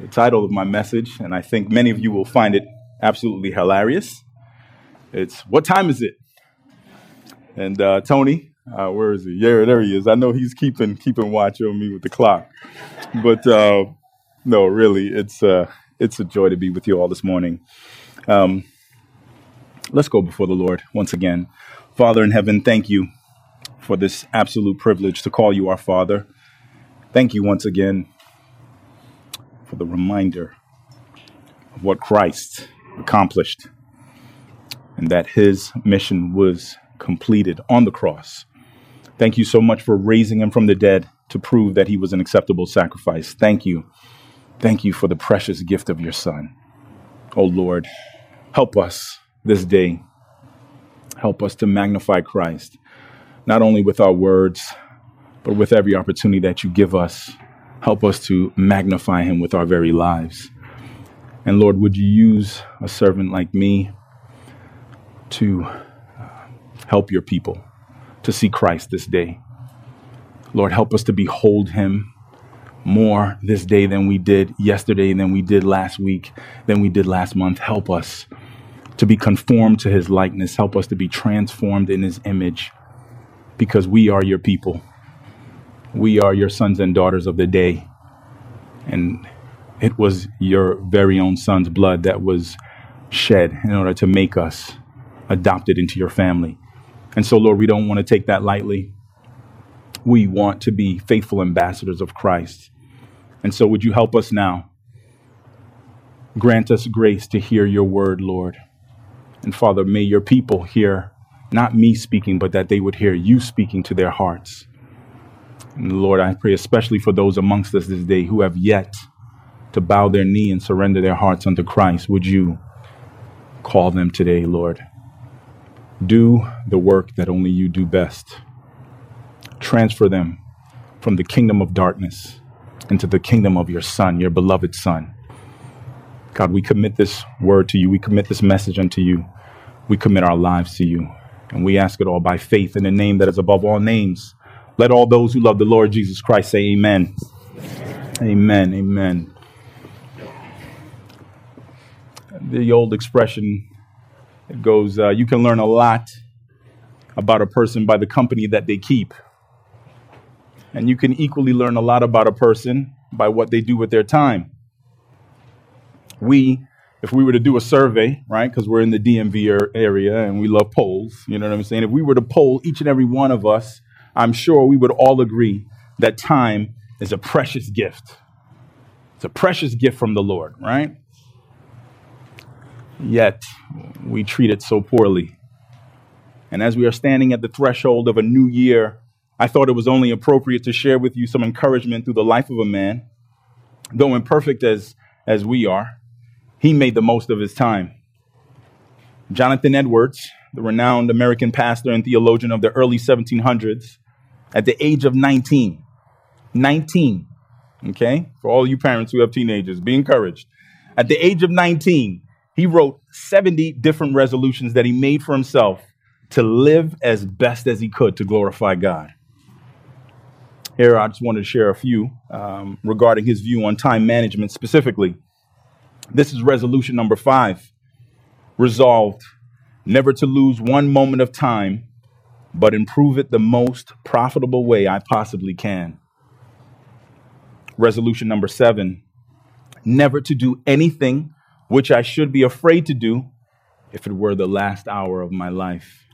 the title of my message, and I think many of you will find it absolutely hilarious. It's What Time Is It? And uh, Tony, uh, where is he? Yeah, there he is. I know he's keeping keeping watch on me with the clock. But uh, no, really, it's, uh, it's a joy to be with you all this morning. Um, let's go before the Lord once again. Father in heaven, thank you for this absolute privilege to call you our Father. Thank you once again for the reminder of what Christ accomplished and that his mission was completed on the cross. Thank you so much for raising him from the dead to prove that he was an acceptable sacrifice. Thank you. Thank you for the precious gift of your Son. Oh Lord, help us this day. Help us to magnify Christ, not only with our words, but with every opportunity that you give us Help us to magnify him with our very lives. And Lord, would you use a servant like me to uh, help your people to see Christ this day? Lord, help us to behold him more this day than we did yesterday, than we did last week, than we did last month. Help us to be conformed to his likeness. Help us to be transformed in his image because we are your people. We are your sons and daughters of the day. And it was your very own son's blood that was shed in order to make us adopted into your family. And so, Lord, we don't want to take that lightly. We want to be faithful ambassadors of Christ. And so, would you help us now? Grant us grace to hear your word, Lord. And Father, may your people hear not me speaking, but that they would hear you speaking to their hearts. And Lord, I pray especially for those amongst us this day who have yet to bow their knee and surrender their hearts unto Christ. Would you call them today, Lord? Do the work that only you do best. Transfer them from the kingdom of darkness into the kingdom of your Son, your beloved Son. God, we commit this word to you. We commit this message unto you. We commit our lives to you. And we ask it all by faith in the name that is above all names let all those who love the Lord Jesus Christ say amen. Amen. Amen. The old expression it goes, uh, you can learn a lot about a person by the company that they keep. And you can equally learn a lot about a person by what they do with their time. We, if we were to do a survey, right, because we're in the DMV area and we love polls, you know what I'm saying? If we were to poll each and every one of us I'm sure we would all agree that time is a precious gift. It's a precious gift from the Lord, right? Yet we treat it so poorly. And as we are standing at the threshold of a new year, I thought it was only appropriate to share with you some encouragement through the life of a man. Though imperfect as, as we are, he made the most of his time. Jonathan Edwards, the renowned American pastor and theologian of the early 1700s, at the age of 19. 19. Okay? For all you parents who have teenagers, be encouraged. At the age of 19, he wrote 70 different resolutions that he made for himself to live as best as he could to glorify God. Here, I just wanted to share a few um, regarding his view on time management specifically. This is resolution number five resolved never to lose one moment of time but improve it the most profitable way I possibly can. Resolution number seven never to do anything which I should be afraid to do if it were the last hour of my life.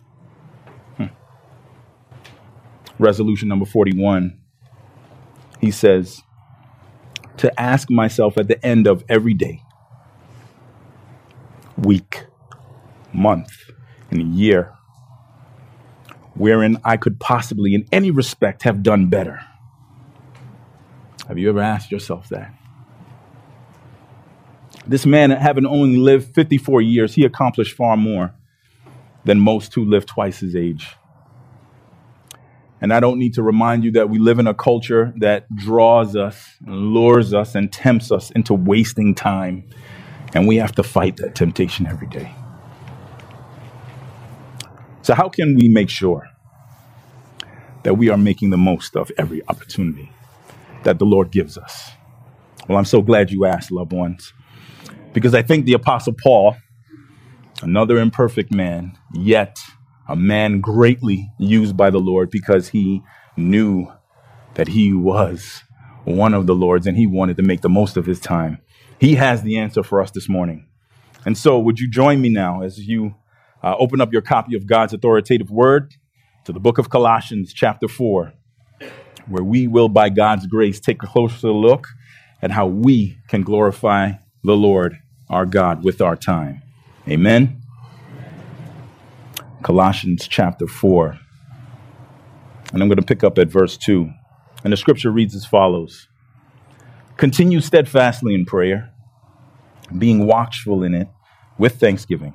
Hmm. Resolution number 41 he says, to ask myself at the end of every day, week, month, and year, wherein I could possibly, in any respect, have done better. Have you ever asked yourself that? This man, having only lived 54 years, he accomplished far more than most who live twice his age. And I don't need to remind you that we live in a culture that draws us, lures us, and tempts us into wasting time. And we have to fight that temptation every day. So, how can we make sure that we are making the most of every opportunity that the Lord gives us? Well, I'm so glad you asked, loved ones, because I think the Apostle Paul, another imperfect man, yet a man greatly used by the Lord because he knew that he was one of the Lord's and he wanted to make the most of his time. He has the answer for us this morning. And so, would you join me now as you uh, open up your copy of God's authoritative word to the book of Colossians, chapter 4, where we will, by God's grace, take a closer look at how we can glorify the Lord our God with our time. Amen. Colossians chapter 4. And I'm going to pick up at verse 2. And the scripture reads as follows Continue steadfastly in prayer, being watchful in it with thanksgiving.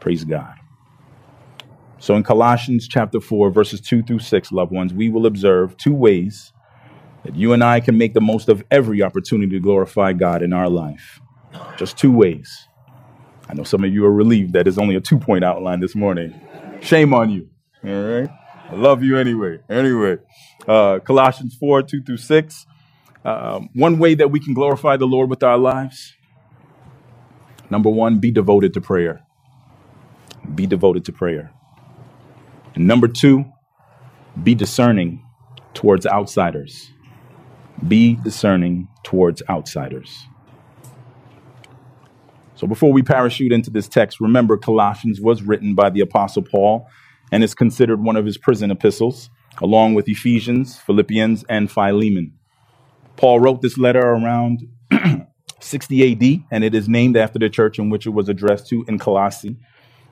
Praise God. So in Colossians chapter 4, verses 2 through 6, loved ones, we will observe two ways that you and I can make the most of every opportunity to glorify God in our life. Just two ways. I know some of you are relieved that it's only a two point outline this morning. Shame on you. All right. I love you anyway. Anyway, uh, Colossians 4 2 through 6. Um, one way that we can glorify the Lord with our lives Number one, be devoted to prayer. Be devoted to prayer. And number two, be discerning towards outsiders. Be discerning towards outsiders. So before we parachute into this text, remember Colossians was written by the Apostle Paul and is considered one of his prison epistles, along with Ephesians, Philippians, and Philemon. Paul wrote this letter around 60 AD, and it is named after the church in which it was addressed to in Colossae,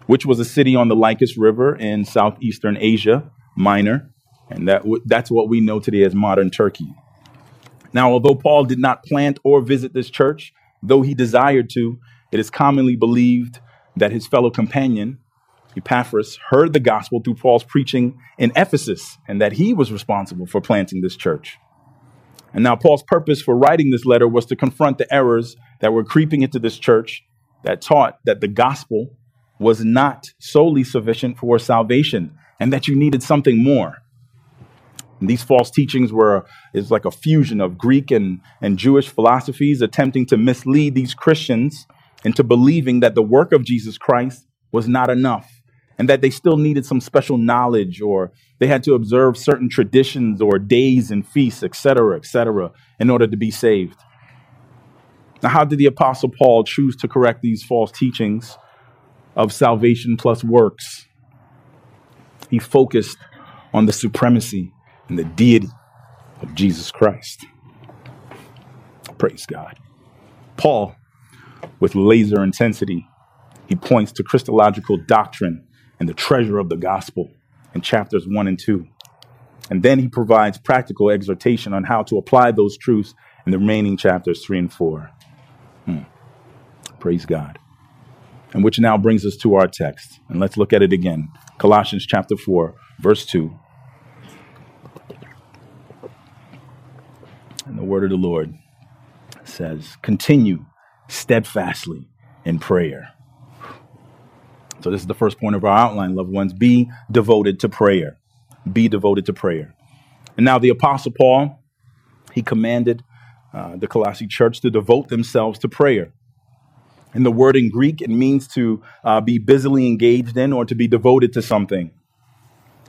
which was a city on the Lycus River in southeastern Asia Minor, and that w- that's what we know today as modern Turkey. Now, although Paul did not plant or visit this church, though he desired to, it is commonly believed that his fellow companion, Epaphras, heard the gospel through Paul's preaching in Ephesus, and that he was responsible for planting this church. And now, Paul's purpose for writing this letter was to confront the errors that were creeping into this church that taught that the gospel was not solely sufficient for salvation and that you needed something more. And these false teachings were is like a fusion of Greek and, and Jewish philosophies attempting to mislead these Christians into believing that the work of Jesus Christ was not enough and that they still needed some special knowledge or they had to observe certain traditions or days and feasts, etc., etc., in order to be saved. Now, how did the Apostle Paul choose to correct these false teachings of salvation plus works? He focused on the supremacy and the deity of Jesus Christ. Praise God. Paul, with laser intensity, he points to Christological doctrine and the treasure of the gospel in chapters 1 and 2. And then he provides practical exhortation on how to apply those truths in the remaining chapters 3 and 4. Hmm. Praise God. And which now brings us to our text. And let's look at it again. Colossians chapter 4, verse 2. And the word of the Lord says, Continue steadfastly in prayer so, this is the first point of our outline, loved ones. Be devoted to prayer. Be devoted to prayer. And now, the Apostle Paul, he commanded uh, the Colossae church to devote themselves to prayer. In the word in Greek, it means to uh, be busily engaged in or to be devoted to something.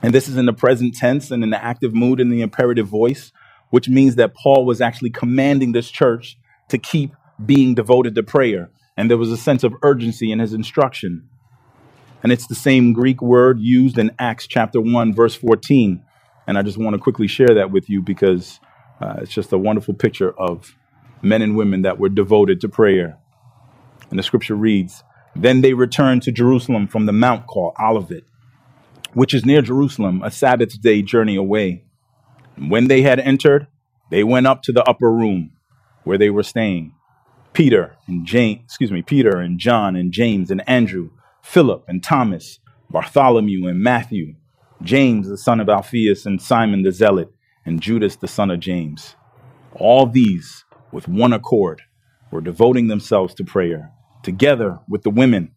And this is in the present tense and in the active mood in the imperative voice, which means that Paul was actually commanding this church to keep being devoted to prayer. And there was a sense of urgency in his instruction. And it's the same Greek word used in Acts chapter 1, verse 14. And I just want to quickly share that with you because uh, it's just a wonderful picture of men and women that were devoted to prayer. And the scripture reads Then they returned to Jerusalem from the mount called Olivet, which is near Jerusalem, a Sabbath day journey away. And when they had entered, they went up to the upper room where they were staying. Peter and James, excuse me, Peter and John and James and Andrew, Philip and Thomas, Bartholomew and Matthew, James the son of Alphaeus and Simon the Zealot, and Judas the son of James. All these, with one accord, were devoting themselves to prayer, together with the women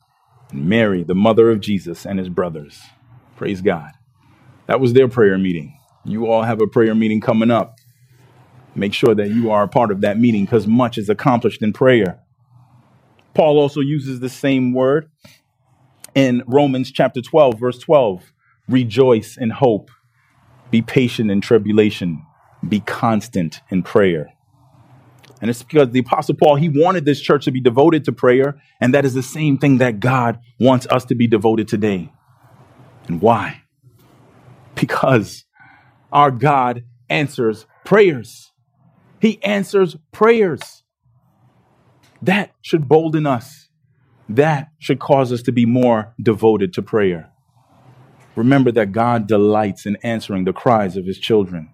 and Mary, the mother of Jesus, and his brothers. Praise God. That was their prayer meeting. You all have a prayer meeting coming up. Make sure that you are a part of that meeting because much is accomplished in prayer. Paul also uses the same word in Romans chapter 12, verse 12. Rejoice in hope, be patient in tribulation, be constant in prayer. And it's because the Apostle Paul, he wanted this church to be devoted to prayer, and that is the same thing that God wants us to be devoted today. And why? Because our God answers prayers. He answers prayers. That should bolden us. That should cause us to be more devoted to prayer. Remember that God delights in answering the cries of his children.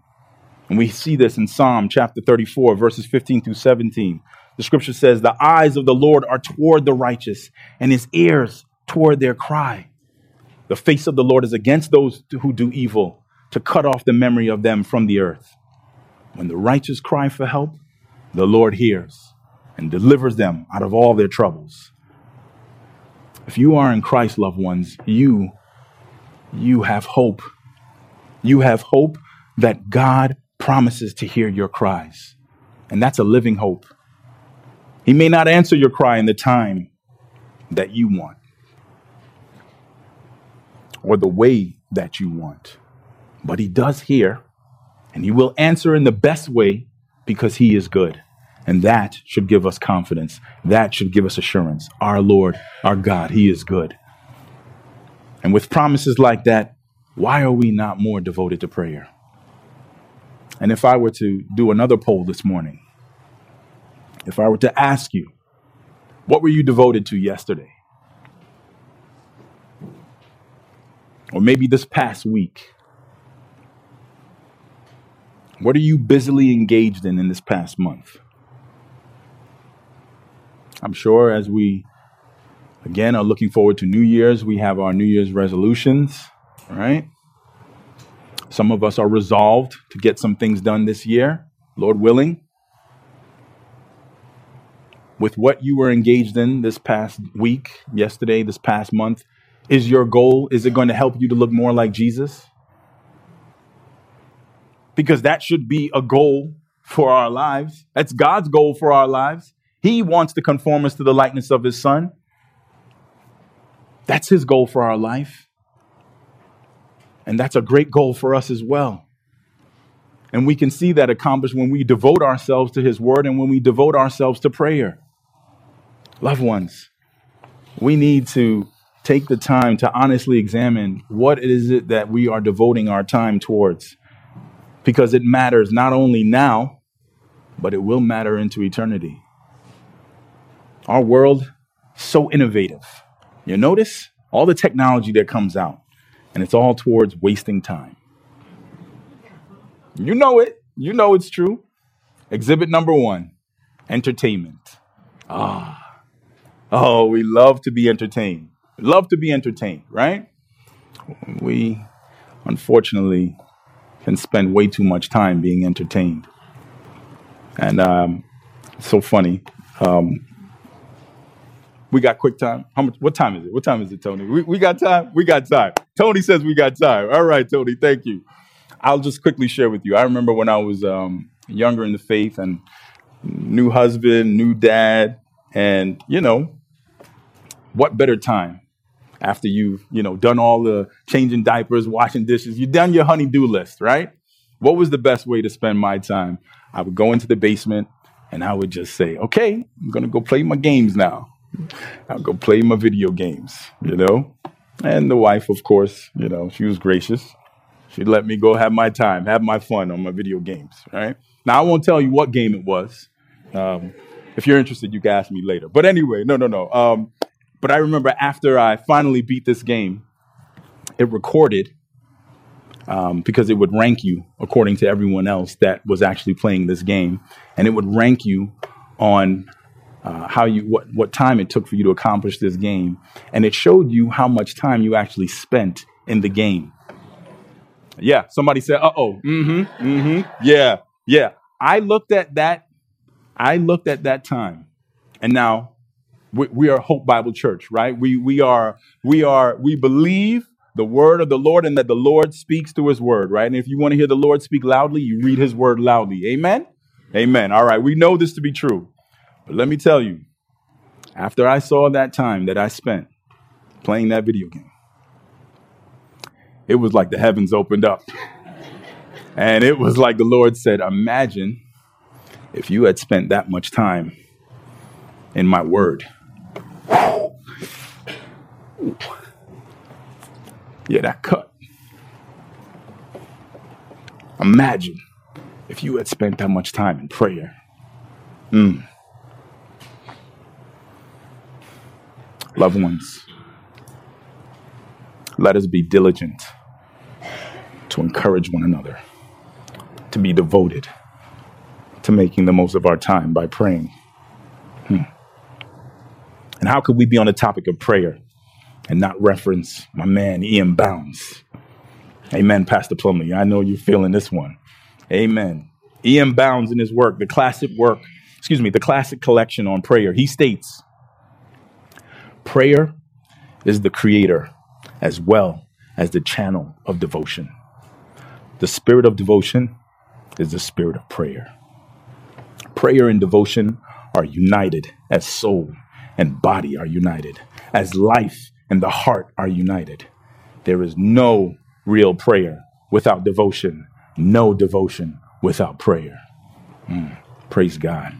And we see this in Psalm chapter 34, verses 15 through 17. The scripture says, The eyes of the Lord are toward the righteous, and his ears toward their cry. The face of the Lord is against those who do evil, to cut off the memory of them from the earth. When the righteous cry for help, the Lord hears and delivers them out of all their troubles. If you are in Christ, loved ones, you you have hope. You have hope that God promises to hear your cries. And that's a living hope. He may not answer your cry in the time that you want or the way that you want, but He does hear and He will answer in the best way because He is good. And that should give us confidence. That should give us assurance. Our Lord, our God, He is good. And with promises like that, why are we not more devoted to prayer? And if I were to do another poll this morning, if I were to ask you, what were you devoted to yesterday? Or maybe this past week? What are you busily engaged in in this past month? I'm sure as we again are looking forward to New Year's, we have our New Year's resolutions, right? Some of us are resolved to get some things done this year, Lord willing. With what you were engaged in this past week, yesterday, this past month, is your goal, is it going to help you to look more like Jesus? Because that should be a goal for our lives. That's God's goal for our lives. He wants to conform us to the likeness of His Son. That's His goal for our life. And that's a great goal for us as well. And we can see that accomplished when we devote ourselves to His Word and when we devote ourselves to prayer. Loved ones, we need to take the time to honestly examine what is it that we are devoting our time towards. Because it matters not only now, but it will matter into eternity. Our world, so innovative. You notice all the technology that comes out and it's all towards wasting time. You know it. You know it's true. Exhibit number one entertainment. Ah. Oh, we love to be entertained. Love to be entertained, right? We, unfortunately, can spend way too much time being entertained. And um, so funny. Um, we got quick time. How much? What time is it? What time is it, Tony? We, we got time. We got time. Tony says we got time. All right, Tony. Thank you. I'll just quickly share with you. I remember when I was um, younger in the faith and new husband, new dad, and you know, what better time after you've you know done all the changing diapers, washing dishes, you've done your honey-do list, right? What was the best way to spend my time? I would go into the basement and I would just say, "Okay, I'm gonna go play my games now." I'll go play my video games, you know? And the wife, of course, you know, she was gracious. She'd let me go have my time, have my fun on my video games, right? Now, I won't tell you what game it was. Um, if you're interested, you can ask me later. But anyway, no, no, no. Um, but I remember after I finally beat this game, it recorded um, because it would rank you according to everyone else that was actually playing this game. And it would rank you on uh, how you what what time it took for you to accomplish this game, and it showed you how much time you actually spent in the game. Yeah, somebody said, "Uh oh, mm-hmm, mm-hmm, yeah, yeah." I looked at that. I looked at that time, and now we, we are Hope Bible Church, right? We we are we are we believe the word of the Lord and that the Lord speaks through His word, right? And if you want to hear the Lord speak loudly, you read His word loudly. Amen. Amen. All right, we know this to be true. But let me tell you, after I saw that time that I spent playing that video game, it was like the heavens opened up. And it was like the Lord said, Imagine if you had spent that much time in my word. Yeah, that cut. Imagine if you had spent that much time in prayer. Mm. Loved ones, let us be diligent to encourage one another, to be devoted to making the most of our time by praying. Hmm. And how could we be on the topic of prayer and not reference my man E.M. Bounds? Amen, Pastor Plumley. I know you're feeling this one. Amen. E.M. Bounds in his work, the classic work, excuse me, the classic collection on prayer, he states prayer is the creator as well as the channel of devotion. The spirit of devotion is the spirit of prayer. Prayer and devotion are united as soul and body are united, as life and the heart are united. There is no real prayer without devotion, no devotion without prayer. Mm, praise God.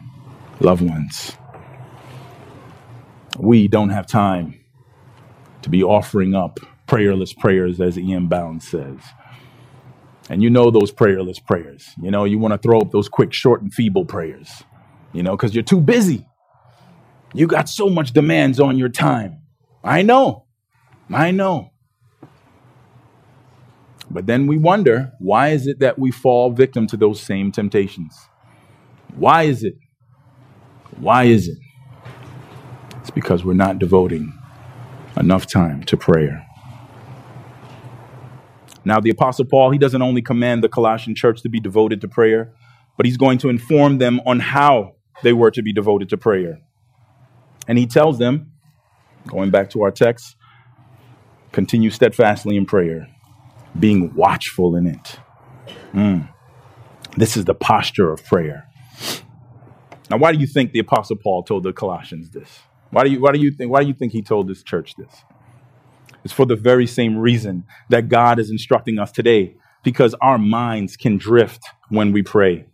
Loved ones, we don't have time to be offering up prayerless prayers, as E.M. Bounds says. And you know those prayerless prayers. You know, you want to throw up those quick, short, and feeble prayers, you know, because you're too busy. You got so much demands on your time. I know. I know. But then we wonder why is it that we fall victim to those same temptations? Why is it? Why is it? Because we're not devoting enough time to prayer. Now, the Apostle Paul, he doesn't only command the Colossian church to be devoted to prayer, but he's going to inform them on how they were to be devoted to prayer. And he tells them, going back to our text, continue steadfastly in prayer, being watchful in it. Mm. This is the posture of prayer. Now, why do you think the Apostle Paul told the Colossians this? Why do you, why do you, think, why do you think he told this church this? It's for the very same reason that God is instructing us today, because our minds can drift when we pray.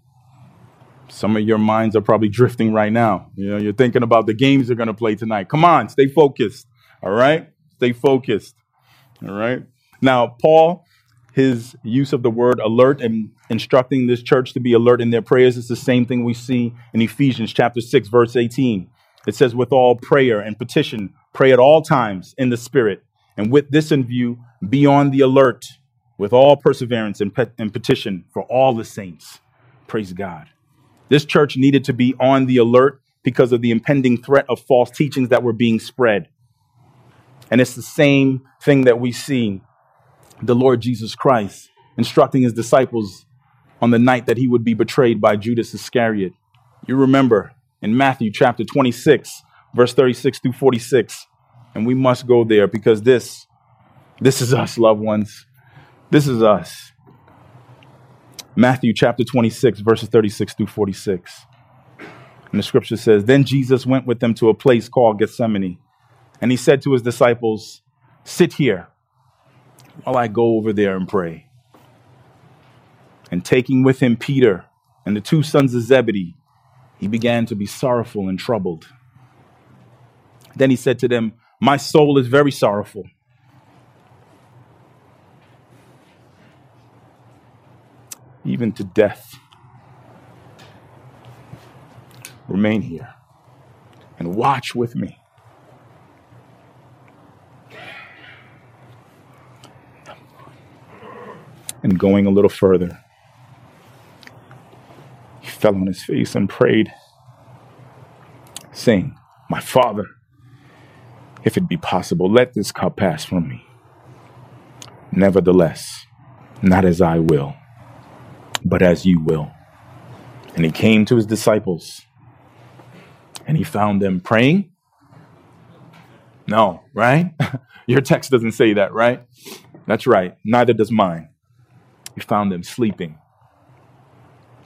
Some of your minds are probably drifting right now. You know, you're thinking about the games you're going to play tonight. Come on, stay focused. All right? Stay focused. All right? Now, Paul, his use of the word alert and instructing this church to be alert in their prayers is the same thing we see in Ephesians chapter 6 verse 18. It says with all prayer and petition, pray at all times in the spirit, and with this in view, be on the alert with all perseverance and, pe- and petition for all the saints. Praise God. This church needed to be on the alert because of the impending threat of false teachings that were being spread. And it's the same thing that we see the Lord Jesus Christ instructing his disciples on the night that he would be betrayed by Judas Iscariot. You remember in Matthew chapter 26, verse 36 through 46. And we must go there because this, this is us, loved ones. This is us. Matthew chapter 26, verses 36 through 46. And the scripture says, Then Jesus went with them to a place called Gethsemane. And he said to his disciples, Sit here while I go over there and pray. And taking with him Peter and the two sons of Zebedee, he began to be sorrowful and troubled. Then he said to them, My soul is very sorrowful even to death. Remain here and watch with me. And going a little further, he fell on his face and prayed, saying, My Father, if it be possible, let this cup pass from me. Nevertheless, not as I will, but as you will. And he came to his disciples and he found them praying. No, right? Your text doesn't say that, right? That's right. Neither does mine. He found them sleeping.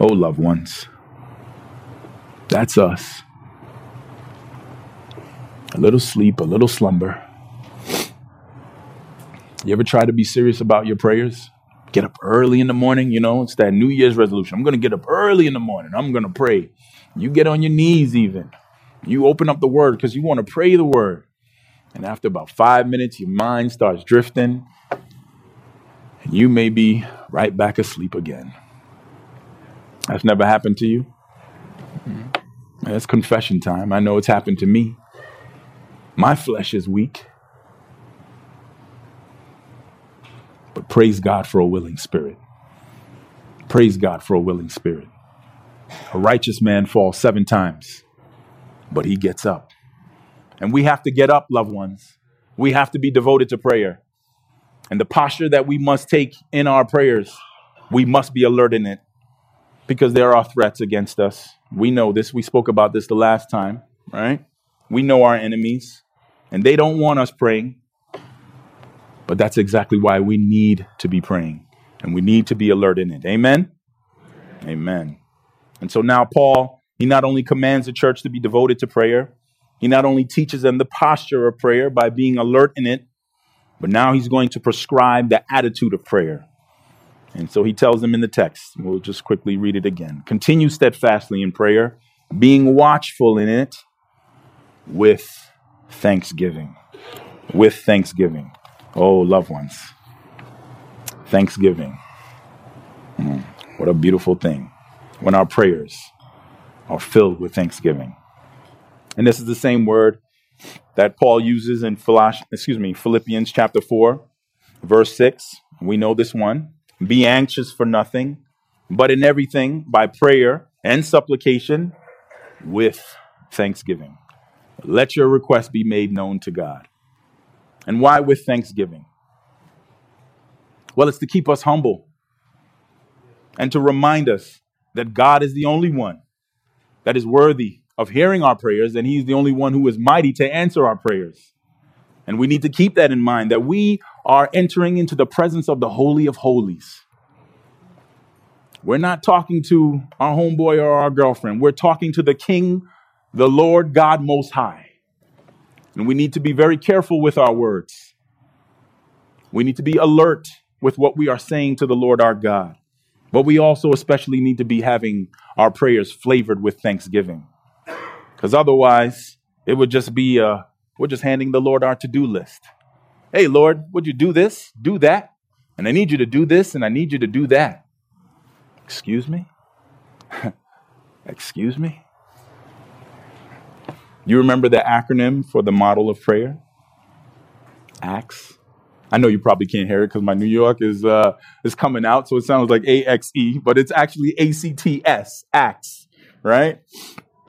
Oh, loved ones, that's us. A little sleep, a little slumber. You ever try to be serious about your prayers? Get up early in the morning, you know, it's that New Year's resolution. I'm going to get up early in the morning. I'm going to pray. You get on your knees, even. You open up the word because you want to pray the word. And after about five minutes, your mind starts drifting. And you may be right back asleep again. That's never happened to you? Mm-hmm. It's confession time. I know it's happened to me. My flesh is weak. But praise God for a willing spirit. Praise God for a willing spirit. A righteous man falls seven times, but he gets up. And we have to get up, loved ones. We have to be devoted to prayer. And the posture that we must take in our prayers, we must be alert in it because there are threats against us. We know this. We spoke about this the last time, right? We know our enemies. And they don't want us praying. But that's exactly why we need to be praying and we need to be alert in it. Amen? Amen. And so now, Paul, he not only commands the church to be devoted to prayer, he not only teaches them the posture of prayer by being alert in it, but now he's going to prescribe the attitude of prayer. And so he tells them in the text, we'll just quickly read it again. Continue steadfastly in prayer, being watchful in it with thanksgiving. With thanksgiving. Oh, loved ones. Thanksgiving. Mm, what a beautiful thing when our prayers are filled with thanksgiving. And this is the same word that Paul uses in excuse me, Philippians chapter 4, verse 6. We know this one. Be anxious for nothing, but in everything by prayer and supplication with thanksgiving. Let your request be made known to God. And why with thanksgiving? Well, it's to keep us humble and to remind us that God is the only one that is worthy of hearing our prayers, and He's the only one who is mighty to answer our prayers. And we need to keep that in mind that we are entering into the presence of the Holy of Holies. We're not talking to our homeboy or our girlfriend. We're talking to the King the Lord God Most High. And we need to be very careful with our words. We need to be alert with what we are saying to the Lord our God. But we also especially need to be having our prayers flavored with thanksgiving. Because otherwise, it would just be, uh, we're just handing the Lord our to do list. Hey, Lord, would you do this, do that? And I need you to do this, and I need you to do that. Excuse me? Excuse me? You remember the acronym for the model of prayer? ACTS. I know you probably can't hear it because my New York is uh, is coming out, so it sounds like A X E, but it's actually A C T S, ACTS, right?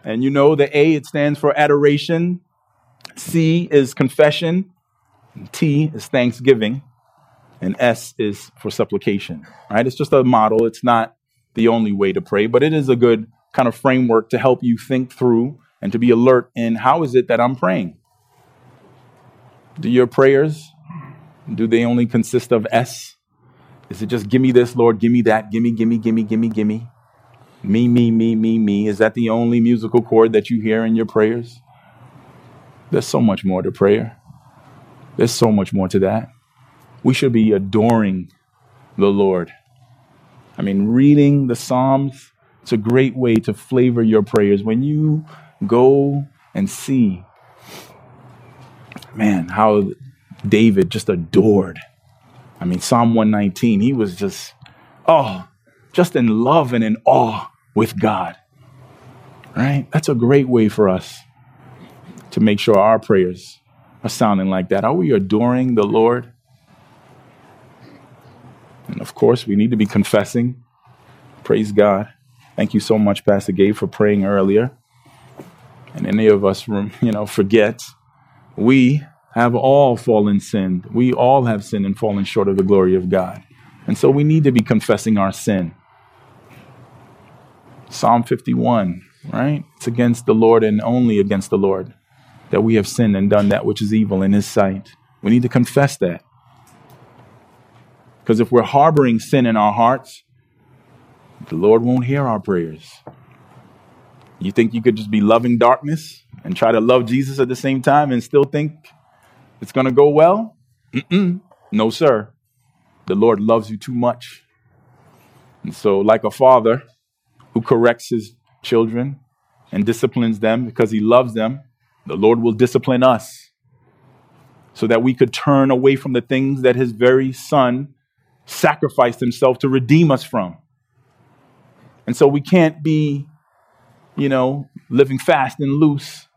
And you know the A it stands for adoration, C is confession, T is thanksgiving, and S is for supplication. Right? It's just a model. It's not the only way to pray, but it is a good kind of framework to help you think through and to be alert in how is it that I'm praying? Do your prayers, do they only consist of S? Is it just give me this, Lord, give me that, give me, give me, give me, give me, give me? Me, me, me, me, me. Is that the only musical chord that you hear in your prayers? There's so much more to prayer. There's so much more to that. We should be adoring the Lord. I mean, reading the Psalms, it's a great way to flavor your prayers. When you go and see, man, how David just adored. I mean, Psalm 119, he was just, oh, just in love and in awe with God. Right? That's a great way for us to make sure our prayers are sounding like that. Are we adoring the Lord? And of course, we need to be confessing. Praise God. Thank you so much, Pastor Gabe, for praying earlier. And any of us, you know, forget, we have all fallen sinned. We all have sinned and fallen short of the glory of God. And so we need to be confessing our sin. Psalm 51, right? It's against the Lord and only against the Lord that we have sinned and done that which is evil in his sight. We need to confess that. Because if we're harboring sin in our hearts, the Lord won't hear our prayers. You think you could just be loving darkness and try to love Jesus at the same time and still think it's going to go well? Mm-mm. No, sir. The Lord loves you too much. And so, like a father who corrects his children and disciplines them because he loves them, the Lord will discipline us so that we could turn away from the things that his very son sacrificed himself to redeem us from. And so we can't be, you know, living fast and loose,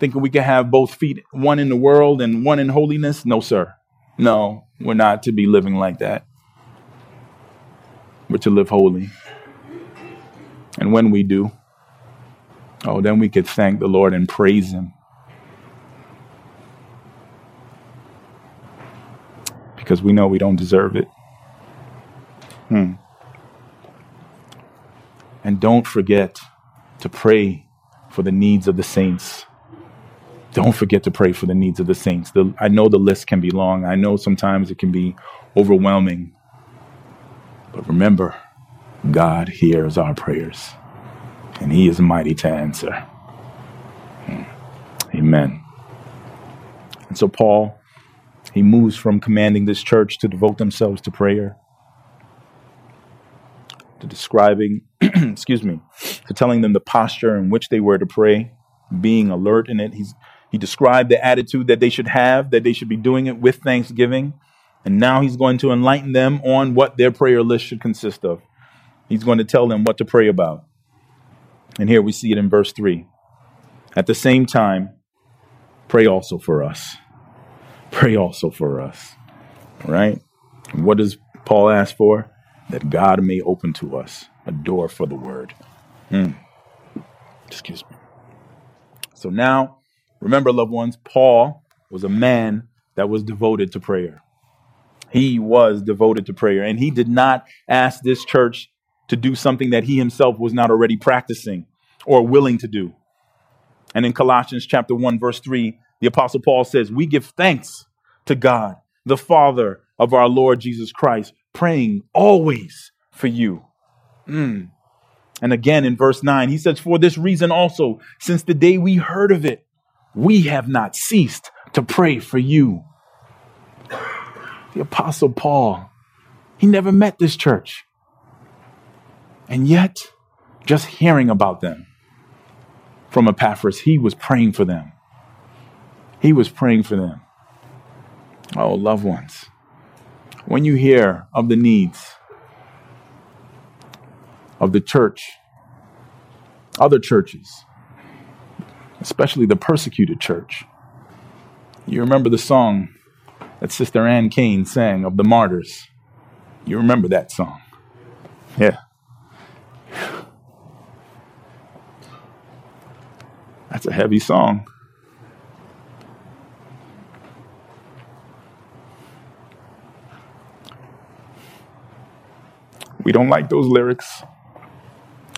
thinking we can have both feet, one in the world and one in holiness. No, sir. No, we're not to be living like that. We're to live holy. And when we do, oh, then we could thank the Lord and praise Him because we know we don't deserve it. Hmm. And don't forget to pray for the needs of the saints. Don't forget to pray for the needs of the saints. The, I know the list can be long. I know sometimes it can be overwhelming. But remember, God hears our prayers, and He is mighty to answer. Hmm. Amen. And so, Paul he moves from commanding this church to devote themselves to prayer, to describing, excuse me, to telling them the posture in which they were to pray, being alert in it. He's, he described the attitude that they should have, that they should be doing it with thanksgiving. And now he's going to enlighten them on what their prayer list should consist of. He's going to tell them what to pray about. And here we see it in verse 3. At the same time, pray also for us pray also for us. Right? What does Paul ask for? That God may open to us a door for the word. Hmm. Excuse me. So now, remember, loved ones, Paul was a man that was devoted to prayer. He was devoted to prayer, and he did not ask this church to do something that he himself was not already practicing or willing to do. And in Colossians chapter 1 verse 3, the apostle Paul says, "We give thanks to God, the Father of our Lord Jesus Christ, praying always for you. Mm. And again in verse 9, he says, For this reason also, since the day we heard of it, we have not ceased to pray for you. The Apostle Paul, he never met this church. And yet, just hearing about them from Epaphras, he was praying for them. He was praying for them. Oh, loved ones, when you hear of the needs of the church, other churches, especially the persecuted church, you remember the song that Sister Ann Kane sang of the martyrs. You remember that song. Yeah. That's a heavy song. We don't like those lyrics.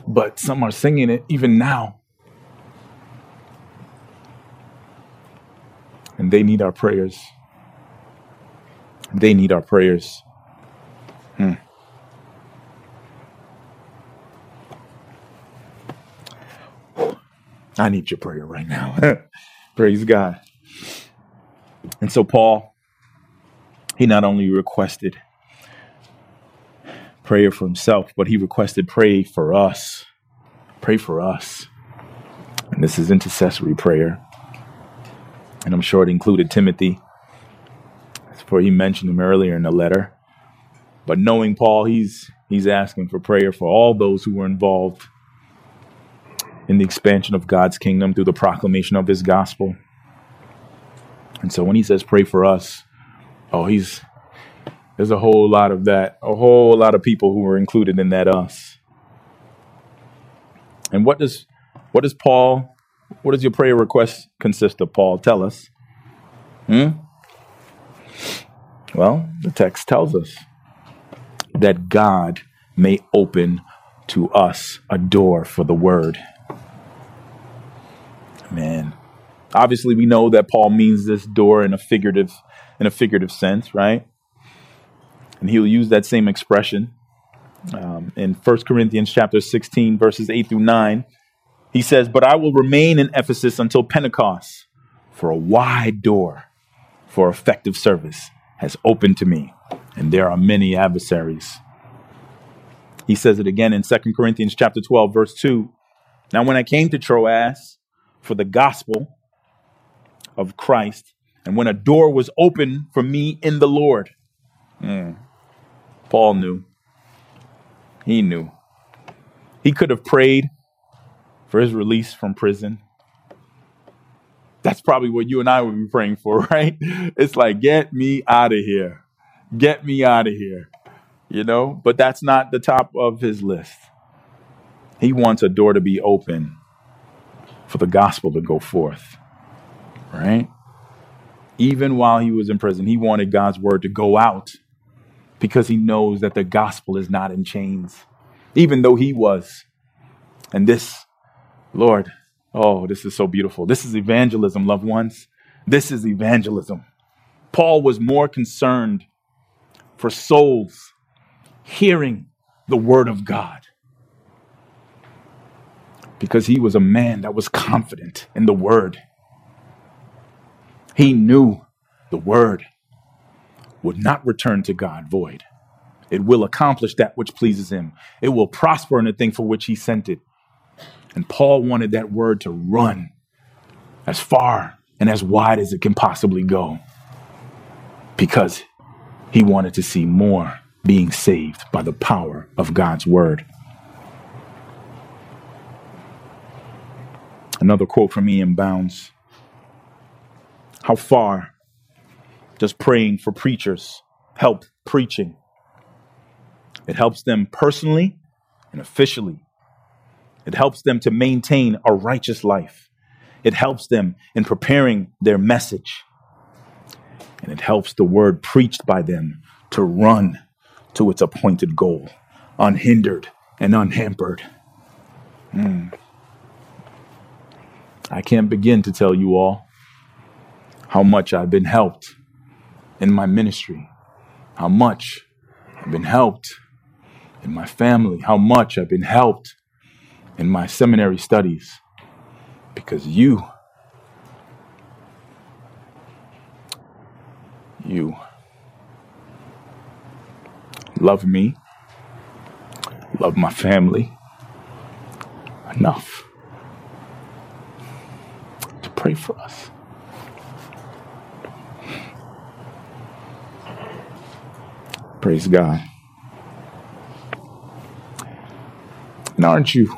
but some are singing it even now. And they need our prayers. They need our prayers. Hmm. I need your prayer right now. Praise God. And so, Paul, he not only requested prayer for himself, but he requested pray for us. Pray for us. And this is intercessory prayer. And I'm sure it included Timothy, for he mentioned him earlier in the letter. But knowing Paul, he's he's asking for prayer for all those who were involved in the expansion of God's kingdom through the proclamation of his gospel. And so when he says pray for us, oh, he's there's a whole lot of that, a whole lot of people who were included in that us. And what does what does Paul what does your prayer request consist of, Paul? Tell us. Hmm? Well, the text tells us that God may open to us a door for the word. Man. Obviously we know that Paul means this door in a figurative in a figurative sense, right? And he'll use that same expression um, in 1 Corinthians chapter 16 verses 8 through 9. He says, "But I will remain in Ephesus until Pentecost, for a wide door for effective service has opened to me, and there are many adversaries." He says it again in 2 Corinthians chapter 12 verse 2. Now when I came to Troas for the gospel of Christ, and when a door was open for me in the Lord, mm, Paul knew. He knew. He could have prayed for his release from prison. That's probably what you and I would be praying for, right? It's like, get me out of here. Get me out of here. You know, but that's not the top of his list. He wants a door to be open for the gospel to go forth, right? Even while he was in prison, he wanted God's word to go out because he knows that the gospel is not in chains, even though he was. And this, Lord, oh, this is so beautiful. This is evangelism, loved ones. This is evangelism. Paul was more concerned for souls hearing the word of God because he was a man that was confident in the word. He knew the word would not return to God void. It will accomplish that which pleases him. It will prosper in the thing for which he sent it. And Paul wanted that word to run as far and as wide as it can possibly go because he wanted to see more being saved by the power of God's word. Another quote from E.M. Bounds How far just praying for preachers help preaching. It helps them personally and officially. It helps them to maintain a righteous life. It helps them in preparing their message. And it helps the word preached by them to run to its appointed goal, unhindered and unhampered. Mm. I can't begin to tell you all how much I've been helped in my ministry, how much I've been helped in my family, how much I've been helped in my seminary studies because you, you love me, love my family enough to pray for us. Praise God. And aren't you?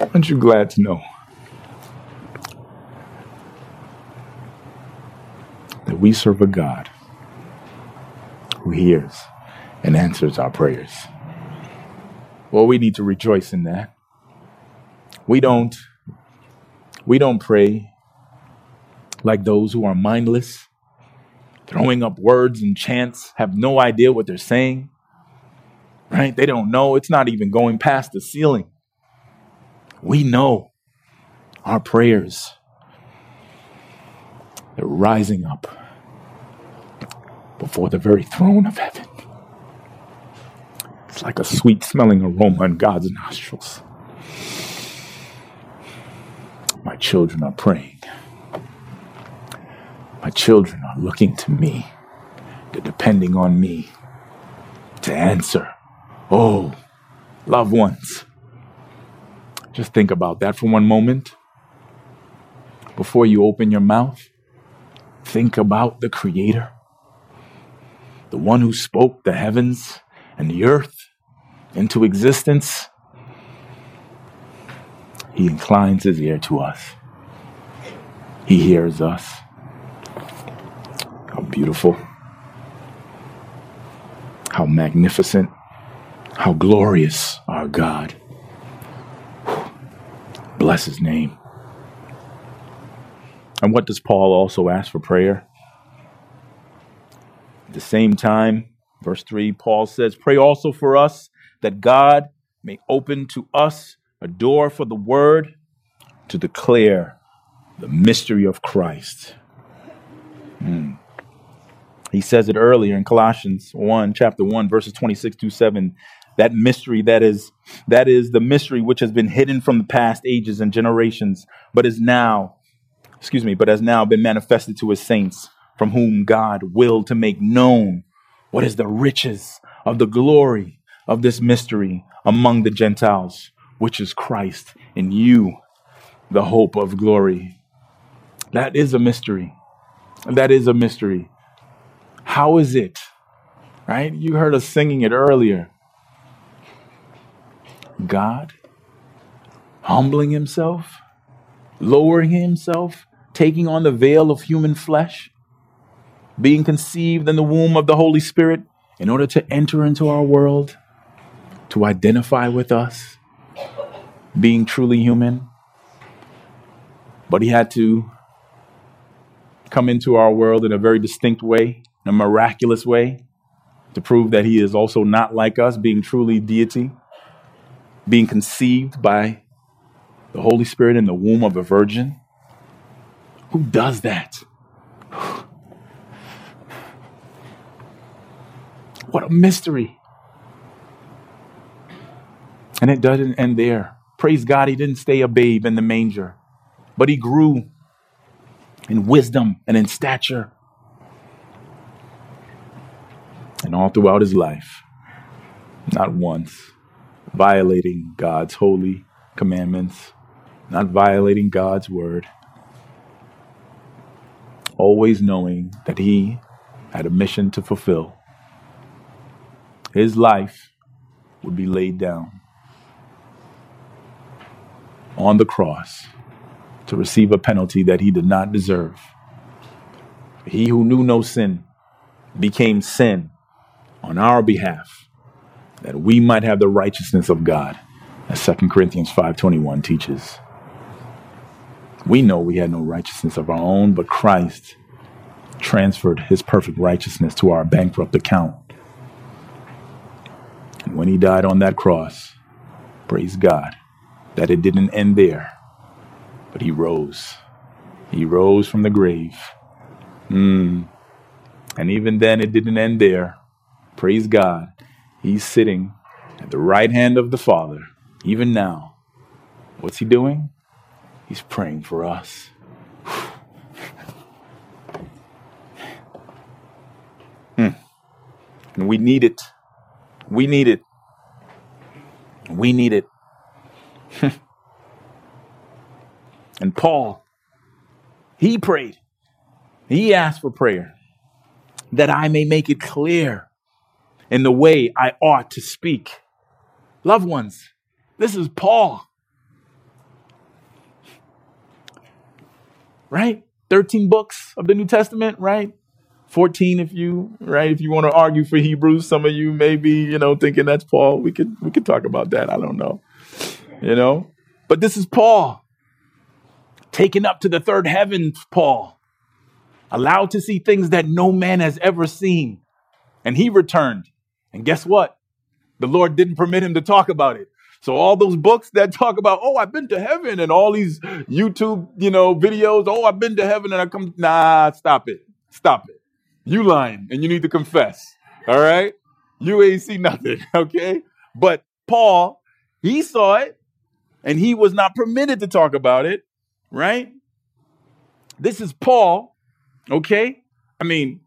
Aren't you glad to know that we serve a God who hears and answers our prayers? Well, we need to rejoice in that. We don't we don't pray like those who are mindless throwing up words and chants, have no idea what they're saying. right? They don't know. It's not even going past the ceiling. We know our prayers, they're rising up before the very throne of heaven. It's like a sweet smelling aroma in God's nostrils. My children are praying. My children are looking to me. They're depending on me to answer. Oh, loved ones. Just think about that for one moment. Before you open your mouth, think about the Creator, the one who spoke the heavens and the earth into existence. He inclines his ear to us. He hears us. How beautiful. How magnificent. How glorious our God. Bless his name. And what does Paul also ask for prayer? At the same time, verse 3, Paul says, Pray also for us that God may open to us a door for the word to declare the mystery of Christ. Hmm. He says it earlier in Colossians 1, chapter 1, verses 26 to 7. That mystery that is that is the mystery which has been hidden from the past ages and generations, but is now, excuse me, but has now been manifested to his saints, from whom God willed to make known what is the riches of the glory of this mystery among the Gentiles, which is Christ in you, the hope of glory. That is a mystery. That is a mystery. How is it? Right? You heard us singing it earlier. God humbling himself, lowering himself, taking on the veil of human flesh, being conceived in the womb of the Holy Spirit in order to enter into our world to identify with us, being truly human. But he had to come into our world in a very distinct way, in a miraculous way, to prove that he is also not like us, being truly deity, being conceived by the Holy Spirit in the womb of a virgin. Who does that? What a mystery. And it doesn't end there. Praise God, he didn't stay a babe in the manger, but he grew in wisdom and in stature. And all throughout his life, not once violating God's holy commandments, not violating God's word, always knowing that he had a mission to fulfill. His life would be laid down on the cross to receive a penalty that he did not deserve. He who knew no sin became sin on our behalf that we might have the righteousness of God as 2 Corinthians 5:21 teaches. We know we had no righteousness of our own, but Christ transferred his perfect righteousness to our bankrupt account. And when he died on that cross, praise God, that it didn't end there, but he rose. He rose from the grave. Mm. And even then, it didn't end there. Praise God. He's sitting at the right hand of the Father, even now. What's he doing? He's praying for us. hmm. And we need it. We need it. We need it. and Paul, he prayed. He asked for prayer that I may make it clear in the way I ought to speak. Loved ones, this is Paul. Right? 13 books of the New Testament, right? 14 if you right if you want to argue for Hebrews some of you may be you know thinking that's Paul we could we could talk about that I don't know you know? But this is Paul, taken up to the third heavens, Paul, allowed to see things that no man has ever seen. And he returned. And guess what? The Lord didn't permit him to talk about it. So all those books that talk about, oh, I've been to heaven and all these YouTube, you know, videos, oh, I've been to heaven and I come, nah, stop it. Stop it. You lying and you need to confess. All right. You ain't see nothing. Okay. But Paul, he saw it and he was not permitted to talk about it. Right. This is Paul. Okay. I mean,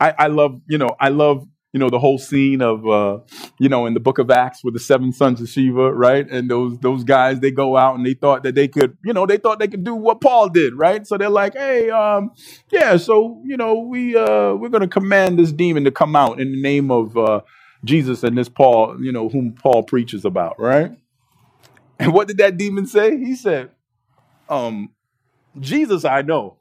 I, I love, you know, I love you know the whole scene of uh, you know in the book of acts with the seven sons of shiva right? And those those guys they go out and they thought that they could you know they thought they could do what paul did right? So they're like hey um yeah so you know we uh we're gonna command this demon to come out in the name of uh jesus and this paul you know whom paul preaches about right? And what did that demon say? He said um jesus i know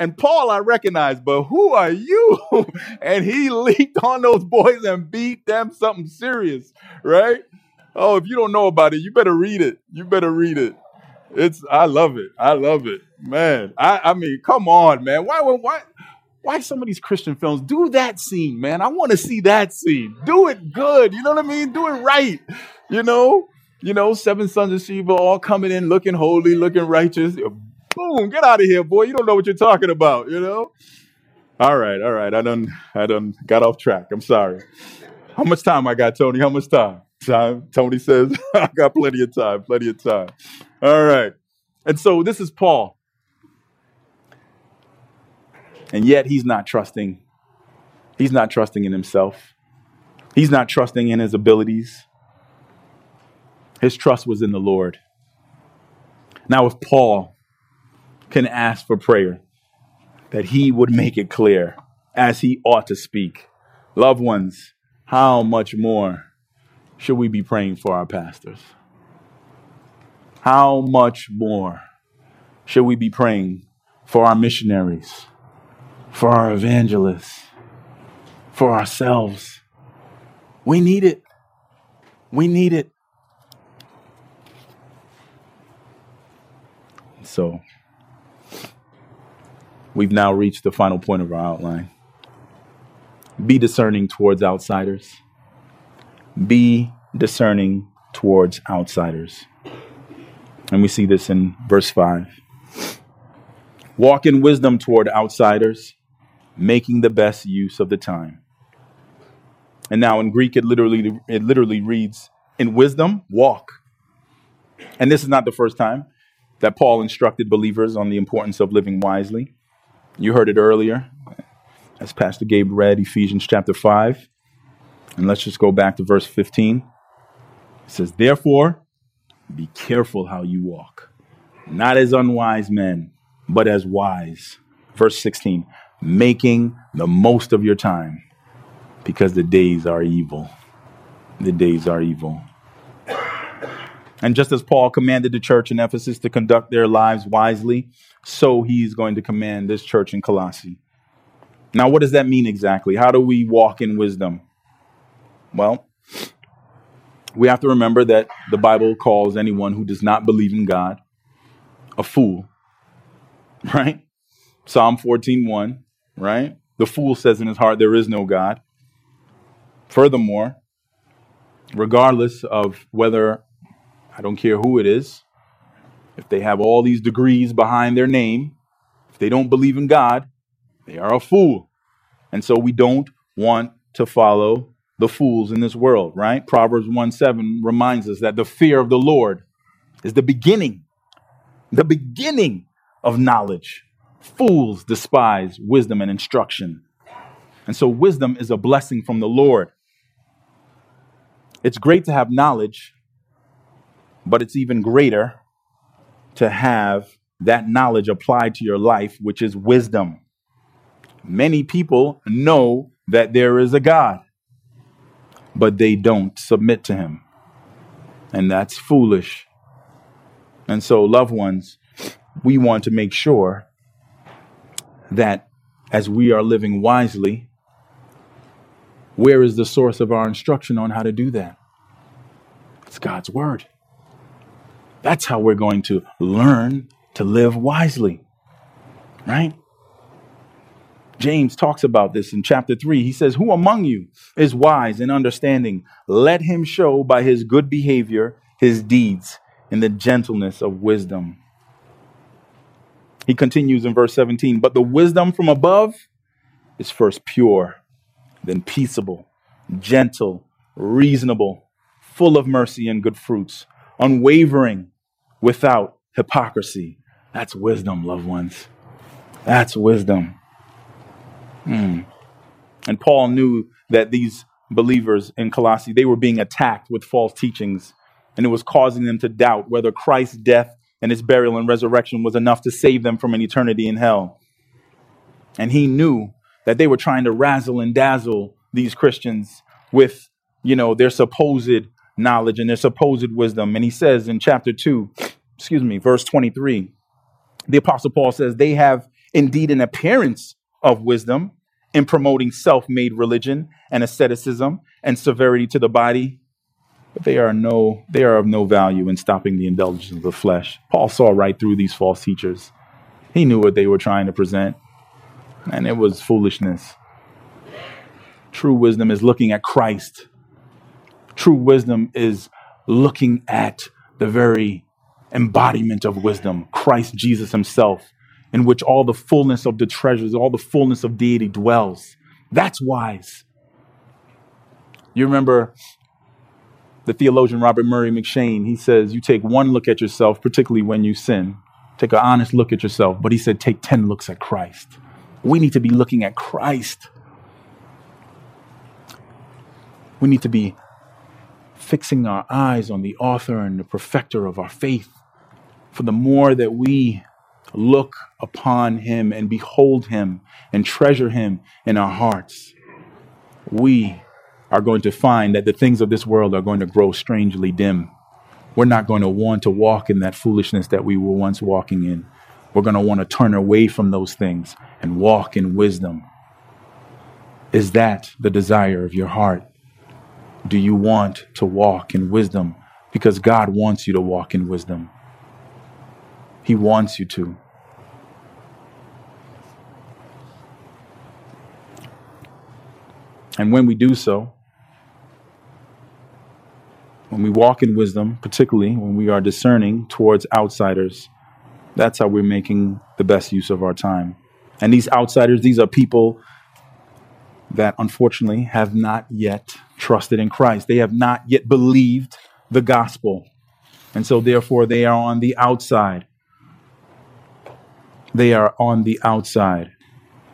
and Paul, I recognize, but who are you? and he leaped on those boys and beat them something serious, right? Oh, if you don't know about it, you better read it. You better read it. It's I love it. I love it, man. I I mean, come on, man. Why why why some of these Christian films do that scene, man? I want to see that scene. Do it good. You know what I mean? Do it right. You know, you know, seven sons of Sheba all coming in looking holy, looking righteous. Get out of here, boy. You don't know what you're talking about, you know? All right, all right. I done I done got off track. I'm sorry. How much time I got, Tony? How much time? Time. Tony says, I got plenty of time, plenty of time. All right. And so this is Paul. And yet he's not trusting. He's not trusting in himself. He's not trusting in his abilities. His trust was in the Lord. Now, if Paul can ask for prayer, that he would make it clear as he ought to speak. Loved ones, how much more should we be praying for our pastors? How much more should we be praying for our missionaries, for our evangelists, for ourselves? We need it. We need it. So, We've now reached the final point of our outline. Be discerning towards outsiders. Be discerning towards outsiders. And we see this in verse 5. Walk in wisdom toward outsiders, making the best use of the time. And now in Greek it literally it literally reads in wisdom walk. And this is not the first time that Paul instructed believers on the importance of living wisely. You heard it earlier as Pastor Gabe read Ephesians chapter 5. And let's just go back to verse 15. It says, Therefore, be careful how you walk, not as unwise men, but as wise. Verse 16, making the most of your time because the days are evil. The days are evil. And just as Paul commanded the church in Ephesus to conduct their lives wisely, so he's going to command this church in Colossae. Now, what does that mean exactly? How do we walk in wisdom? Well, we have to remember that the Bible calls anyone who does not believe in God a fool, right? Psalm 14:1, right? The fool says in his heart there is no God. Furthermore, regardless of whether I don't care who it is. If they have all these degrees behind their name, if they don't believe in God, they are a fool. And so we don't want to follow the fools in this world, right? Proverbs 1 7 reminds us that the fear of the Lord is the beginning, the beginning of knowledge. Fools despise wisdom and instruction. And so wisdom is a blessing from the Lord. It's great to have knowledge, but it's even greater to have that knowledge applied to your life, which is wisdom. Many people know that there is a God, but they don't submit to him. And that's foolish. And so, loved ones, we want to make sure that as we are living wisely, where is the source of our instruction on how to do that? It's God's Word. That's how we're going to learn to live wisely. Right? James talks about this in chapter 3. He says, Who among you is wise and understanding? Let him show by his good behavior his deeds in the gentleness of wisdom. He continues in verse 17, But the wisdom from above is first pure, then peaceable, gentle, reasonable, full of mercy and good fruits, unwavering, without hypocrisy. That's wisdom, loved ones. That's wisdom. Hmm. And Paul knew that these believers in Colossae, they were being attacked with false teachings, and it was causing them to doubt whether Christ's death and his burial and resurrection was enough to save them from an eternity in hell. And he knew that they were trying to razzle and dazzle these Christians with, you know, their supposed knowledge and their supposed wisdom. And he says in chapter 2, excuse me, verse 23, the apostle Paul says, they have indeed an appearance of wisdom in promoting self made religion and asceticism and severity to the body, but they are, no, they are of no value in stopping the indulgence of the flesh. Paul saw right through these false teachers. He knew what they were trying to present, and it was foolishness. True wisdom is looking at Christ. True wisdom is looking at the very embodiment of wisdom, Christ Jesus himself in which all the fullness of the treasures, all the fullness of deity dwells. That's wise. You remember the theologian Robert Murray M'Cheyne, he says, You take one look at yourself, particularly when you sin. Take an honest look at yourself. But he said, Take 10 looks at Christ. We need to be looking at Christ. We need to be fixing our eyes on the author and the perfecter of our faith. For the more that we look upon him and behold him and treasure him in our hearts, we are going to find that the things of this world are going to grow strangely dim. We're not going to want to walk in that foolishness that we were once walking in. We're going to want to turn away from those things and walk in wisdom. Is that the desire of your heart? Do you want to walk in wisdom? Because God wants you to walk in wisdom. He wants you to. And when we do so, when we walk in wisdom, particularly when we are discerning towards outsiders, that's how we're making the best use of our time. And these outsiders, these are people that unfortunately have not yet trusted in Christ. They have not yet believed the gospel. And so, therefore, they are on the outside. They are on the outside.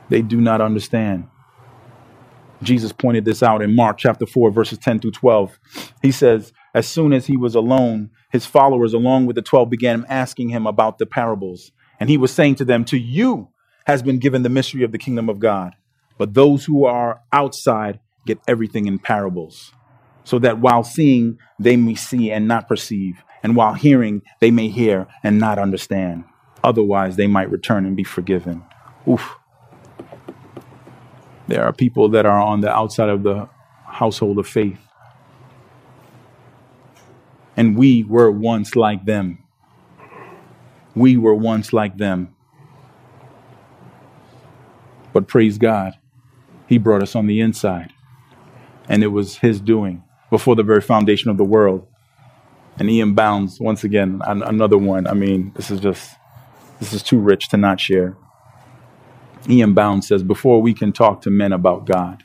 They do not understand. Jesus pointed this out in Mark chapter 4, verses 10 through 12. He says, As soon as he was alone, his followers, along with the 12, began asking him about the parables. And he was saying to them, To you has been given the mystery of the kingdom of God. But those who are outside get everything in parables, so that while seeing, they may see and not perceive, and while hearing, they may hear and not understand. Otherwise, they might return and be forgiven. Oof. There are people that are on the outside of the household of faith. And we were once like them. We were once like them. But praise God, He brought us on the inside. And it was His doing before the very foundation of the world. And E.M. Bounds, once again, another one. I mean, this is just, this is too rich to not share. E.M. Bounds says, before we can talk to men about God,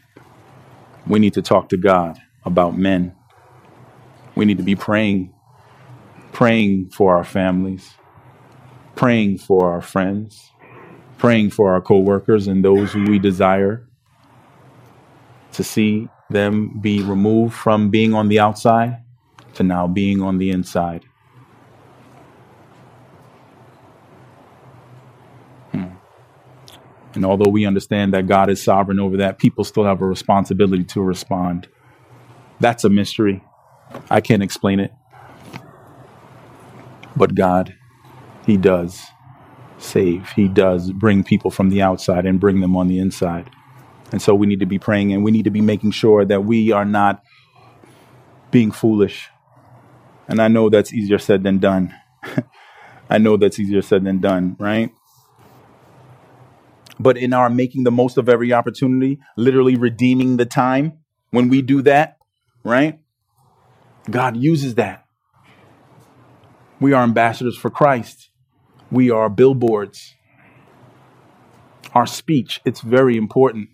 we need to talk to God about men. We need to be praying, praying for our families, praying for our friends, praying for our coworkers and those who we desire to see them be removed from being on the outside to now being on the inside. Hmm. And although we understand that God is sovereign over that, people still have a responsibility to respond. That's a mystery. I can't explain it. But God, He does save. He does bring people from the outside and bring them on the inside. And so we need to be praying and we need to be making sure that we are not being foolish. And I know that's easier said than done. I know that's easier said than done, right? but in our making the most of every opportunity, literally redeeming the time, when we do that, right? God uses that. We are ambassadors for Christ. We are billboards. Our speech, it's very important.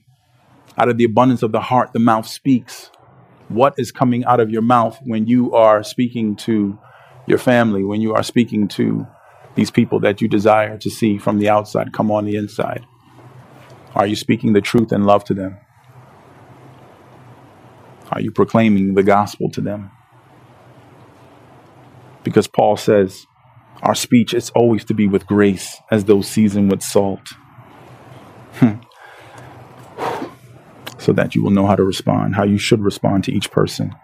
Out of the abundance of the heart, the mouth speaks. What is coming out of your mouth when you are speaking to your family, when you are speaking to these people that you desire to see from the outside come on the inside? Are you speaking the truth and love to them? Are you proclaiming the gospel to them? Because Paul says, our speech is always to be with grace, as though seasoned with salt. So that you will know how to respond, how you should respond to each person.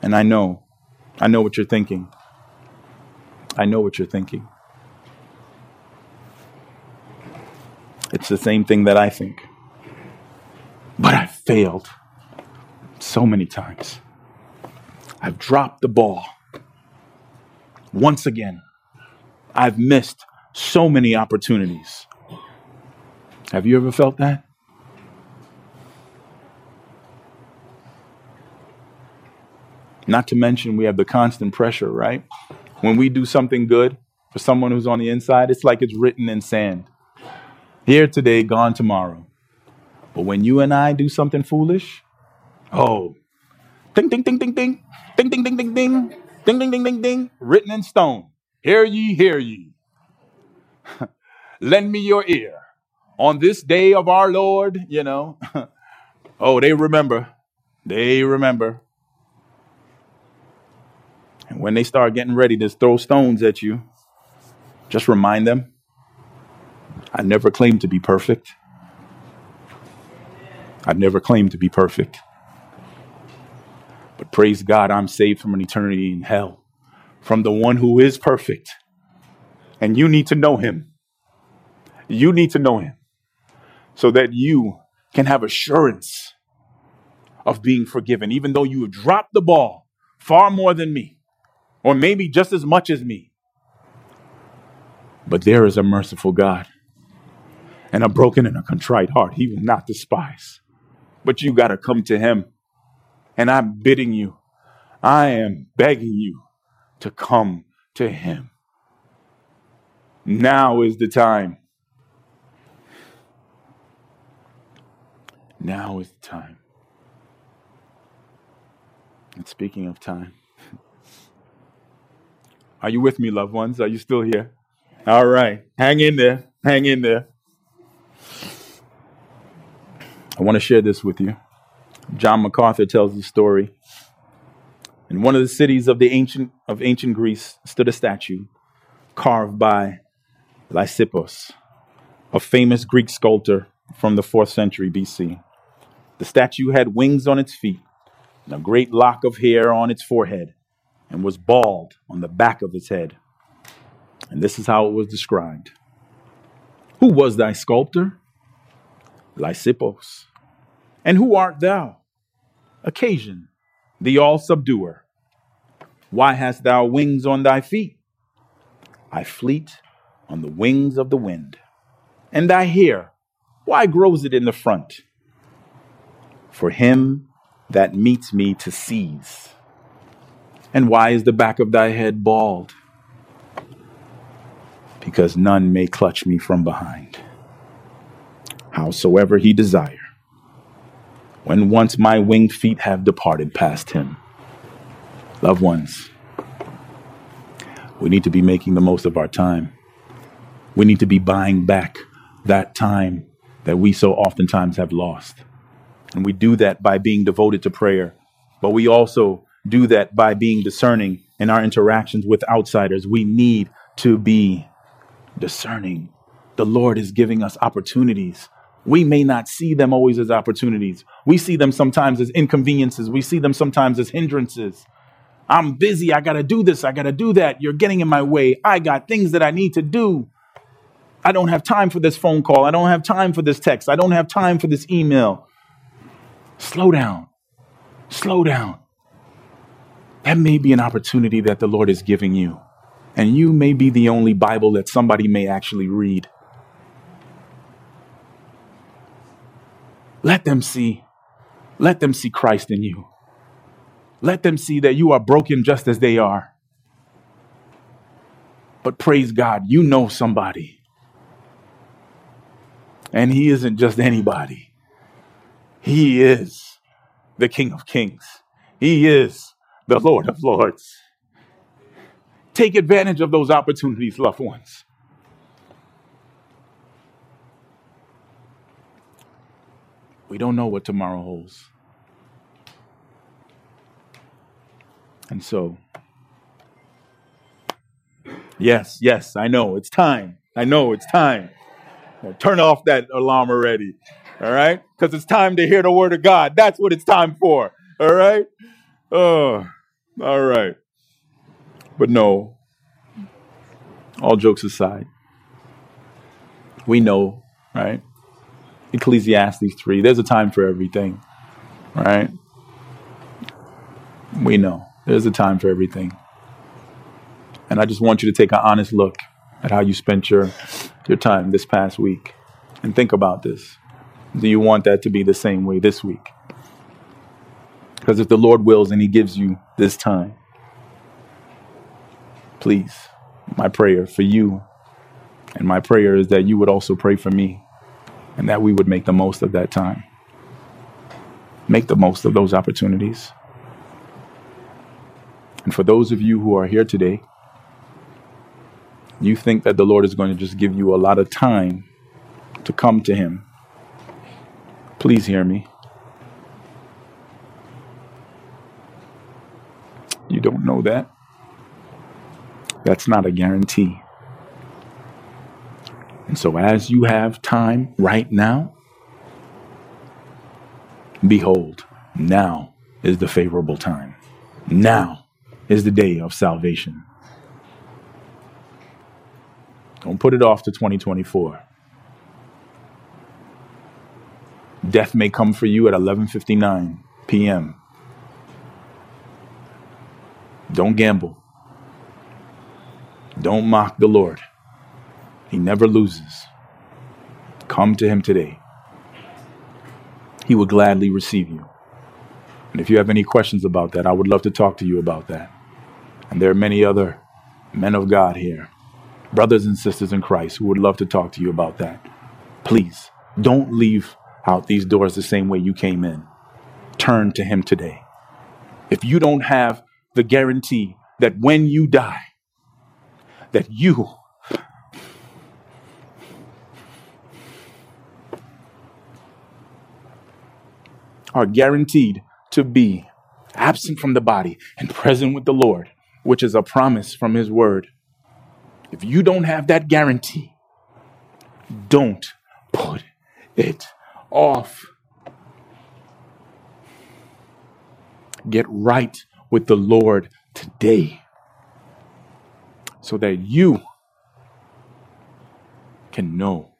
And I know, I know what you're thinking. I know what you're thinking. It's the same thing that I think. But I've failed so many times. I've dropped the ball. Once again, I've missed so many opportunities. Have you ever felt that? Not to mention, we have the constant pressure, right? When we do something good for someone who's on the inside, it's like it's written in sand. Here today, gone tomorrow. But when you and I do something foolish, oh, ding, ding, ding, ding, ding, ding, ding, ding, ding, ding, ding, ding, ding, ding, ding, written in stone. Hear ye, hear ye. Lend me your ear on this day of our Lord, you know. oh, they remember. They remember. And when they start getting ready to throw stones at you, just remind them I never claimed to be perfect. I never claimed to be perfect. But praise God, I'm saved from an eternity in hell from the one who is perfect. And you need to know him. You need to know him so that you can have assurance of being forgiven, even though you have dropped the ball far more than me, or maybe just as much as me. But there is a merciful God and a broken and a contrite heart he will not despise. But you got to come to him. And I'm bidding you, I am begging you to come to him. Now is the time. Now is the time. And speaking of time, are you with me, loved ones? Are you still here? All right. Hang in there. Hang in there. I want to share this with you. John MacArthur tells the story. In one of the cities of the ancient of ancient Greece stood a statue carved by Lysippos, a famous Greek sculptor from the 4th century BC. The statue had wings on its feet and a great lock of hair on its forehead and was bald on the back of its head. And this is how it was described Who was thy sculptor? Lysippos. And who art thou? Occasion, the all subduer. Why hast thou wings on thy feet? I fleet on the wings of the wind. And thy hair, why grows it in the front? For him that meets me to seize. And why is the back of thy head bald? Because none may clutch me from behind. Howsoever he desire when once my winged feet have departed past him. Loved ones, we need to be making the most of our time. We need to be buying back that time that we so oftentimes have lost. And we do that by being devoted to prayer, but we also do that by being discerning in our interactions with outsiders. We need to be discerning. The Lord is giving us opportunities we may not see them always as opportunities. We see them sometimes as inconveniences. We see them sometimes as hindrances. I'm busy. I got to do this. I got to do that. You're getting in my way. I got things that I need to do. I don't have time for this phone call. I don't have time for this text. I don't have time for this email. Slow down. Slow down. That may be an opportunity that the Lord is giving you. And you may be the only Bible that somebody may actually read. Let them see. Let them see Christ in you. Let them see that you are broken just as they are. But praise God, you know somebody. And He isn't just anybody, He is the King of Kings. He is the Lord of Lords. Take advantage of those opportunities, loved ones. We don't know what tomorrow holds. And so, yes, yes, I know it's time. I know it's time. Now, turn off that alarm already. All right? Because it's time to hear the word of God. That's what it's time for. All right? Oh, all right. But no, all jokes aside, we know, right? Ecclesiastes 3, there's a time for everything, right? We know there's a time for everything. And I just want you to take an honest look at how you spent your, your time this past week and think about this. Do you want that to be the same way this week? Because if the Lord wills and He gives you this time, please, my prayer for you and my prayer is that you would also pray for me and that we would make the most of that time. Make the most of those opportunities. And for those of you who are here today, you think that the Lord is going to just give you a lot of time to come to Him. Please hear me. Don't know that. That's not a guarantee. And so, as you have time right now, behold, now is the favorable time. Now is the day of salvation. Don't put it off to 2024. Death may come for you at 11:59 p.m. Don't gamble. Don't mock the Lord. He never loses. Come to him today. He will gladly receive you. And if you have any questions about that, I would love to talk to you about that. And there are many other men of God here, brothers and sisters in Christ, who would love to talk to you about that. Please don't leave out these doors the same way you came in. Turn to Him today. If you don't have the guarantee that when you die, that you are guaranteed to be absent from the body and present with the Lord, which is a promise from His Word. If you don't have that guarantee, don't put it off. Get right with the Lord today so that you can know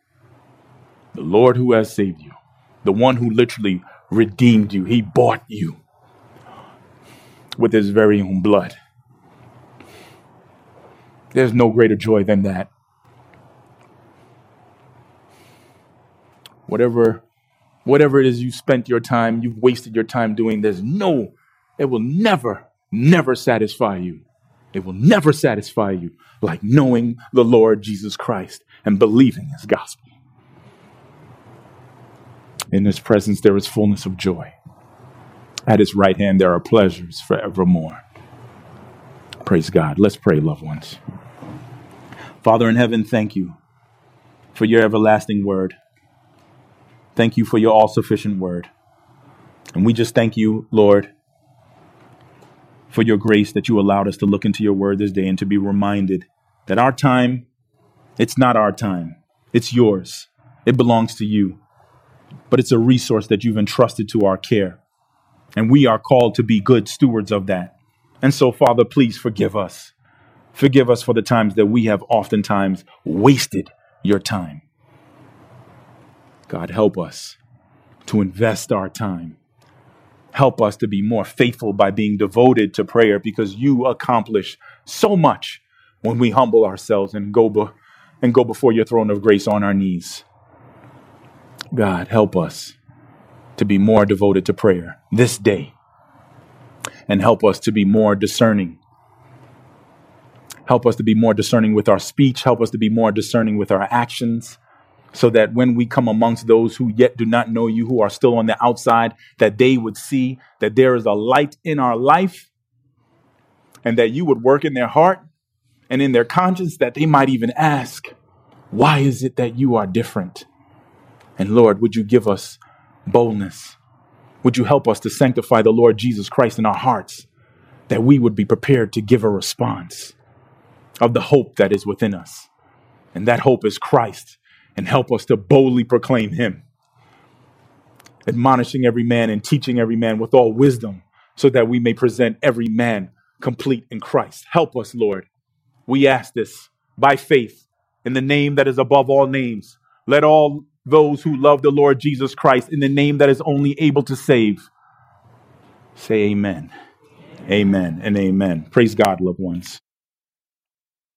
the Lord who has saved you, the one who literally redeemed you. He bought you with his very own blood. There's no greater joy than that. Whatever whatever it is you spent your time, you've wasted your time doing, there's no, it will never, never satisfy you. It will never satisfy you like knowing the Lord Jesus Christ and believing his gospel. In his presence, there is fullness of joy. At his right hand, there are pleasures forevermore. Praise God. Let's pray, loved ones. Father in heaven, thank you for your everlasting word. Thank you for your all sufficient word. And we just thank you, Lord, for your grace that you allowed us to look into your word this day and to be reminded that our time, it's not our time, it's yours. It belongs to you. But it's a resource that you've entrusted to our care. And we are called to be good stewards of that. And so, Father, please forgive us. Forgive us for the times that we have oftentimes wasted your time. God, help us to invest our time Help us to be more faithful by being devoted to prayer because you accomplish so much when we humble ourselves and go, be- and go before your throne of grace on our knees. God, help us to be more devoted to prayer this day and help us to be more discerning. Help us to be more discerning with our speech. Help us to be more discerning with our actions so that when we come amongst those who yet do not know you, who are still on the outside, that they would see that there is a light in our life and that you would work in their heart and in their conscience that they might even ask, Why is it that you are different? And Lord, would you give us boldness? Would you help us to sanctify the Lord Jesus Christ in our hearts that we would be prepared to give a response of the hope that is within us? And that hope is Christ and help us to boldly proclaim him, admonishing every man and teaching every man with all wisdom, so that we may present every man complete in Christ. Help us, Lord. We ask this by faith in the name that is above all names. Let all those who love the Lord Jesus Christ in the name that is only able to save say amen. Amen and amen. Praise God, loved ones.